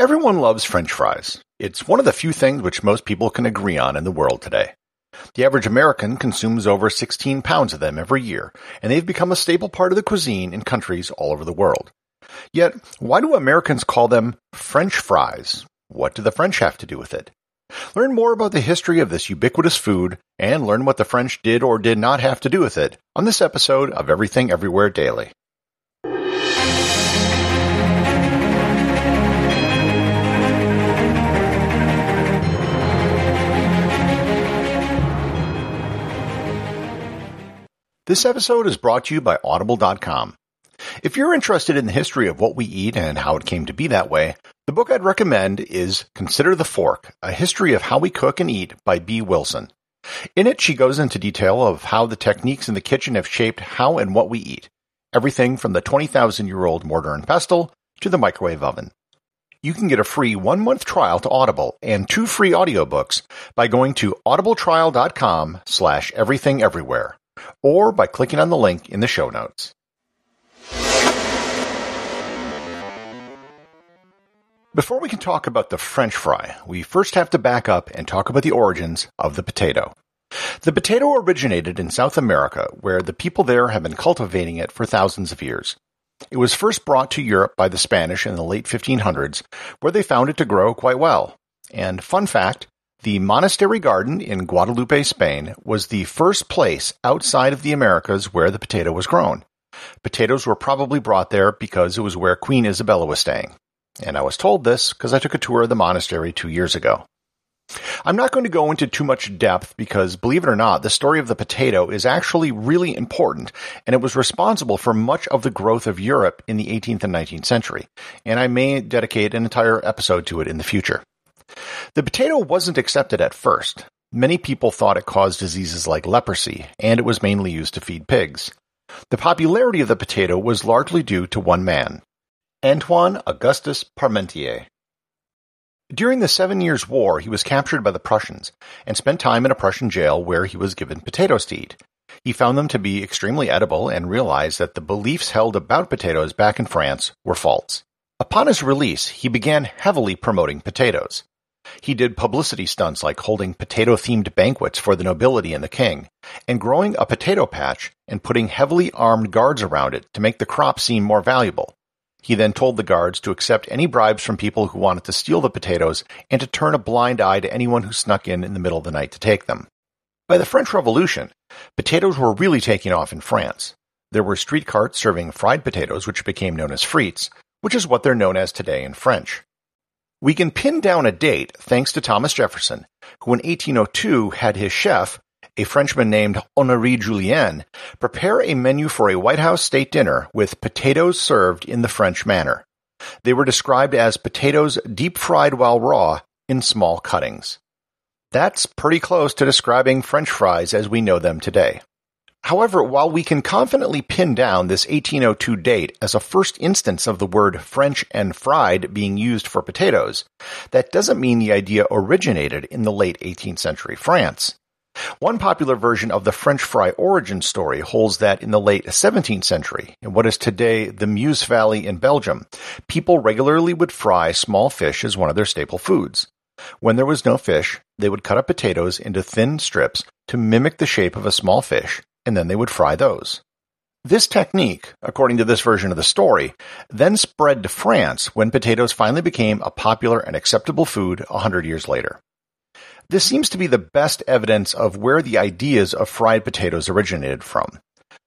Everyone loves french fries. It's one of the few things which most people can agree on in the world today. The average American consumes over 16 pounds of them every year, and they've become a staple part of the cuisine in countries all over the world. Yet, why do Americans call them French fries? What do the French have to do with it? Learn more about the history of this ubiquitous food and learn what the French did or did not have to do with it on this episode of Everything Everywhere Daily. This episode is brought to you by Audible.com. If you're interested in the history of what we eat and how it came to be that way, the book I'd recommend is Consider the Fork, A History of How We Cook and Eat by Bee Wilson. In it, she goes into detail of how the techniques in the kitchen have shaped how and what we eat. Everything from the 20,000 year old mortar and pestle to the microwave oven. You can get a free one month trial to Audible and two free audiobooks by going to audibletrial.com slash everything everywhere or by clicking on the link in the show notes. Before we can talk about the French fry, we first have to back up and talk about the origins of the potato. The potato originated in South America, where the people there have been cultivating it for thousands of years. It was first brought to Europe by the Spanish in the late 1500s, where they found it to grow quite well. And fun fact, the monastery garden in Guadalupe, Spain was the first place outside of the Americas where the potato was grown. Potatoes were probably brought there because it was where Queen Isabella was staying. And I was told this because I took a tour of the monastery two years ago. I'm not going to go into too much depth because, believe it or not, the story of the potato is actually really important, and it was responsible for much of the growth of Europe in the 18th and 19th century, and I may dedicate an entire episode to it in the future. The potato wasn't accepted at first. Many people thought it caused diseases like leprosy, and it was mainly used to feed pigs. The popularity of the potato was largely due to one man, Antoine Augustus Parmentier. During the Seven Years' War, he was captured by the Prussians and spent time in a Prussian jail where he was given potatoes to eat. He found them to be extremely edible and realized that the beliefs held about potatoes back in France were false. Upon his release, he began heavily promoting potatoes. He did publicity stunts like holding potato-themed banquets for the nobility and the king, and growing a potato patch and putting heavily armed guards around it to make the crop seem more valuable. He then told the guards to accept any bribes from people who wanted to steal the potatoes and to turn a blind eye to anyone who snuck in in the middle of the night to take them. By the French Revolution, potatoes were really taking off in France. There were street carts serving fried potatoes, which became known as frites, which is what they're known as today in French. We can pin down a date thanks to Thomas Jefferson, who in 1802 had his chef, a Frenchman named Honoré Julien, prepare a menu for a White House state dinner with potatoes served in the French manner. They were described as potatoes deep fried while raw in small cuttings. That's pretty close to describing French fries as we know them today. However, while we can confidently pin down this 1802 date as a first instance of the word French and fried being used for potatoes, that doesn't mean the idea originated in the late 18th century France. One popular version of the French fry origin story holds that in the late 17th century, in what is today the Meuse Valley in Belgium, people regularly would fry small fish as one of their staple foods. When there was no fish, they would cut up potatoes into thin strips to mimic the shape of a small fish and then they would fry those. This technique, according to this version of the story, then spread to France when potatoes finally became a popular and acceptable food a hundred years later. This seems to be the best evidence of where the ideas of fried potatoes originated from.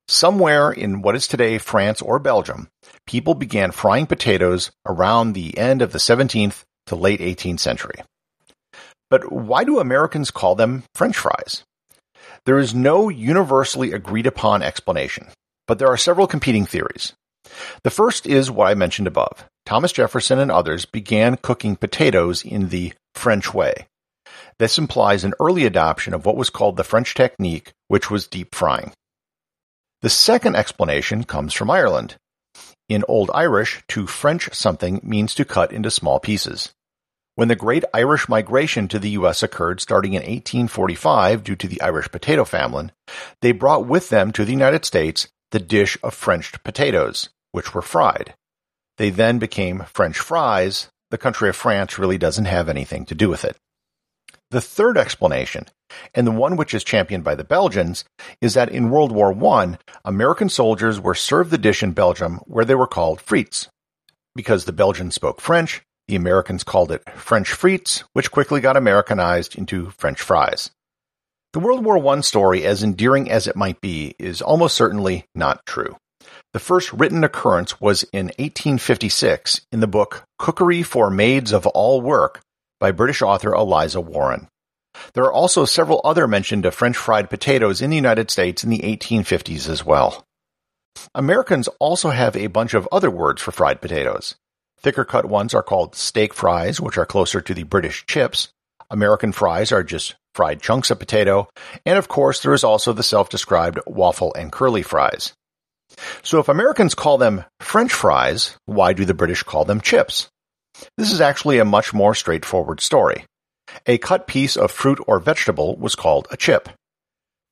Somewhere in what is today France or Belgium, people began frying potatoes around the end of the 17th to late 18th century. But why do Americans call them French fries? There is no universally agreed upon explanation, but there are several competing theories. The first is what I mentioned above. Thomas Jefferson and others began cooking potatoes in the French way. This implies an early adoption of what was called the French technique, which was deep frying. The second explanation comes from Ireland. In Old Irish, to French something means to cut into small pieces. When the Great Irish Migration to the U.S. occurred starting in 1845 due to the Irish potato famine, they brought with them to the United States the dish of Frenched potatoes, which were fried. They then became French fries, the country of France really doesn't have anything to do with it. The third explanation, and the one which is championed by the Belgians, is that in World War I, American soldiers were served the dish in Belgium where they were called frites. Because the Belgians spoke French, the Americans called it French frites, which quickly got Americanized into French fries. The World War I story, as endearing as it might be, is almost certainly not true. The first written occurrence was in 1856 in the book Cookery for Maids of All Work by British author Eliza Warren. There are also several other mention of French fried potatoes in the United States in the 1850s as well. Americans also have a bunch of other words for fried potatoes. Thicker cut ones are called steak fries, which are closer to the British chips. American fries are just fried chunks of potato. And of course, there is also the self-described waffle and curly fries. So if Americans call them French fries, why do the British call them chips? This is actually a much more straightforward story. A cut piece of fruit or vegetable was called a chip.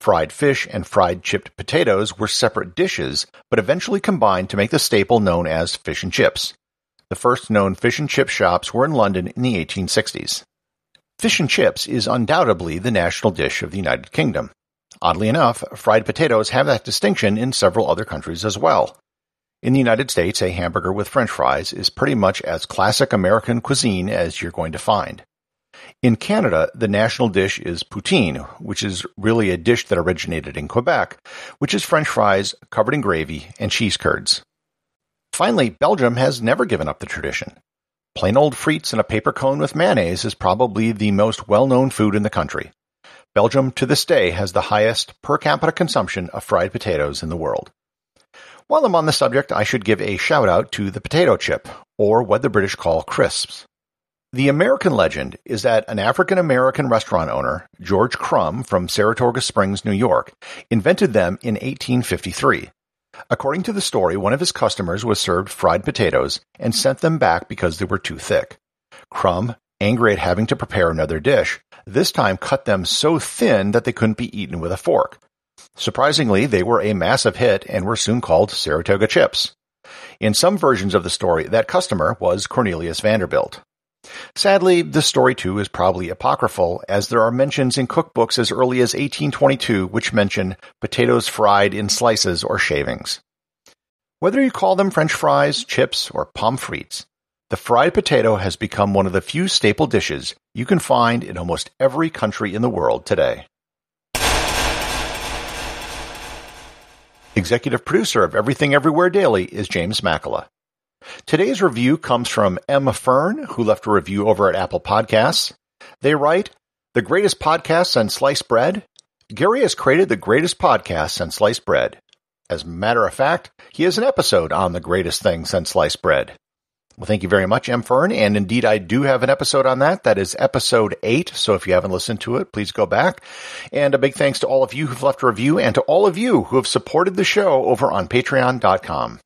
Fried fish and fried chipped potatoes were separate dishes, but eventually combined to make the staple known as fish and chips. The first known fish and chip shops were in London in the 1860s. Fish and chips is undoubtedly the national dish of the United Kingdom. Oddly enough, fried potatoes have that distinction in several other countries as well. In the United States, a hamburger with french fries is pretty much as classic American cuisine as you're going to find. In Canada, the national dish is poutine, which is really a dish that originated in Quebec, which is french fries covered in gravy and cheese curds. Finally, Belgium has never given up the tradition. Plain old frites in a paper cone with mayonnaise is probably the most well-known food in the country. Belgium to this day has the highest per capita consumption of fried potatoes in the world. While I'm on the subject, I should give a shout out to the potato chip, or what the British call crisps. The American legend is that an African American restaurant owner, George Crum from Saratoga Springs, New York, invented them in 1853. According to the story, one of his customers was served fried potatoes and sent them back because they were too thick. Crum, angry at having to prepare another dish, this time cut them so thin that they couldn't be eaten with a fork. Surprisingly, they were a massive hit and were soon called Saratoga chips. In some versions of the story, that customer was Cornelius Vanderbilt. Sadly, this story too is probably apocryphal, as there are mentions in cookbooks as early as 1822 which mention potatoes fried in slices or shavings. Whether you call them French fries, chips, or pommes frites, the fried potato has become one of the few staple dishes you can find in almost every country in the world today. Executive producer of Everything Everywhere Daily is James Makkyla. Today's review comes from Emma Fern, who left a review over at Apple Podcasts. They write, The greatest podcast since sliced bread? Gary has created the greatest podcast since sliced bread. As a matter of fact, he has an episode on the greatest thing since sliced bread. Well, thank you very much, M. Fern. And indeed, I do have an episode on that. That is episode eight. So if you haven't listened to it, please go back. And a big thanks to all of you who've left a review and to all of you who have supported the show over on patreon.com.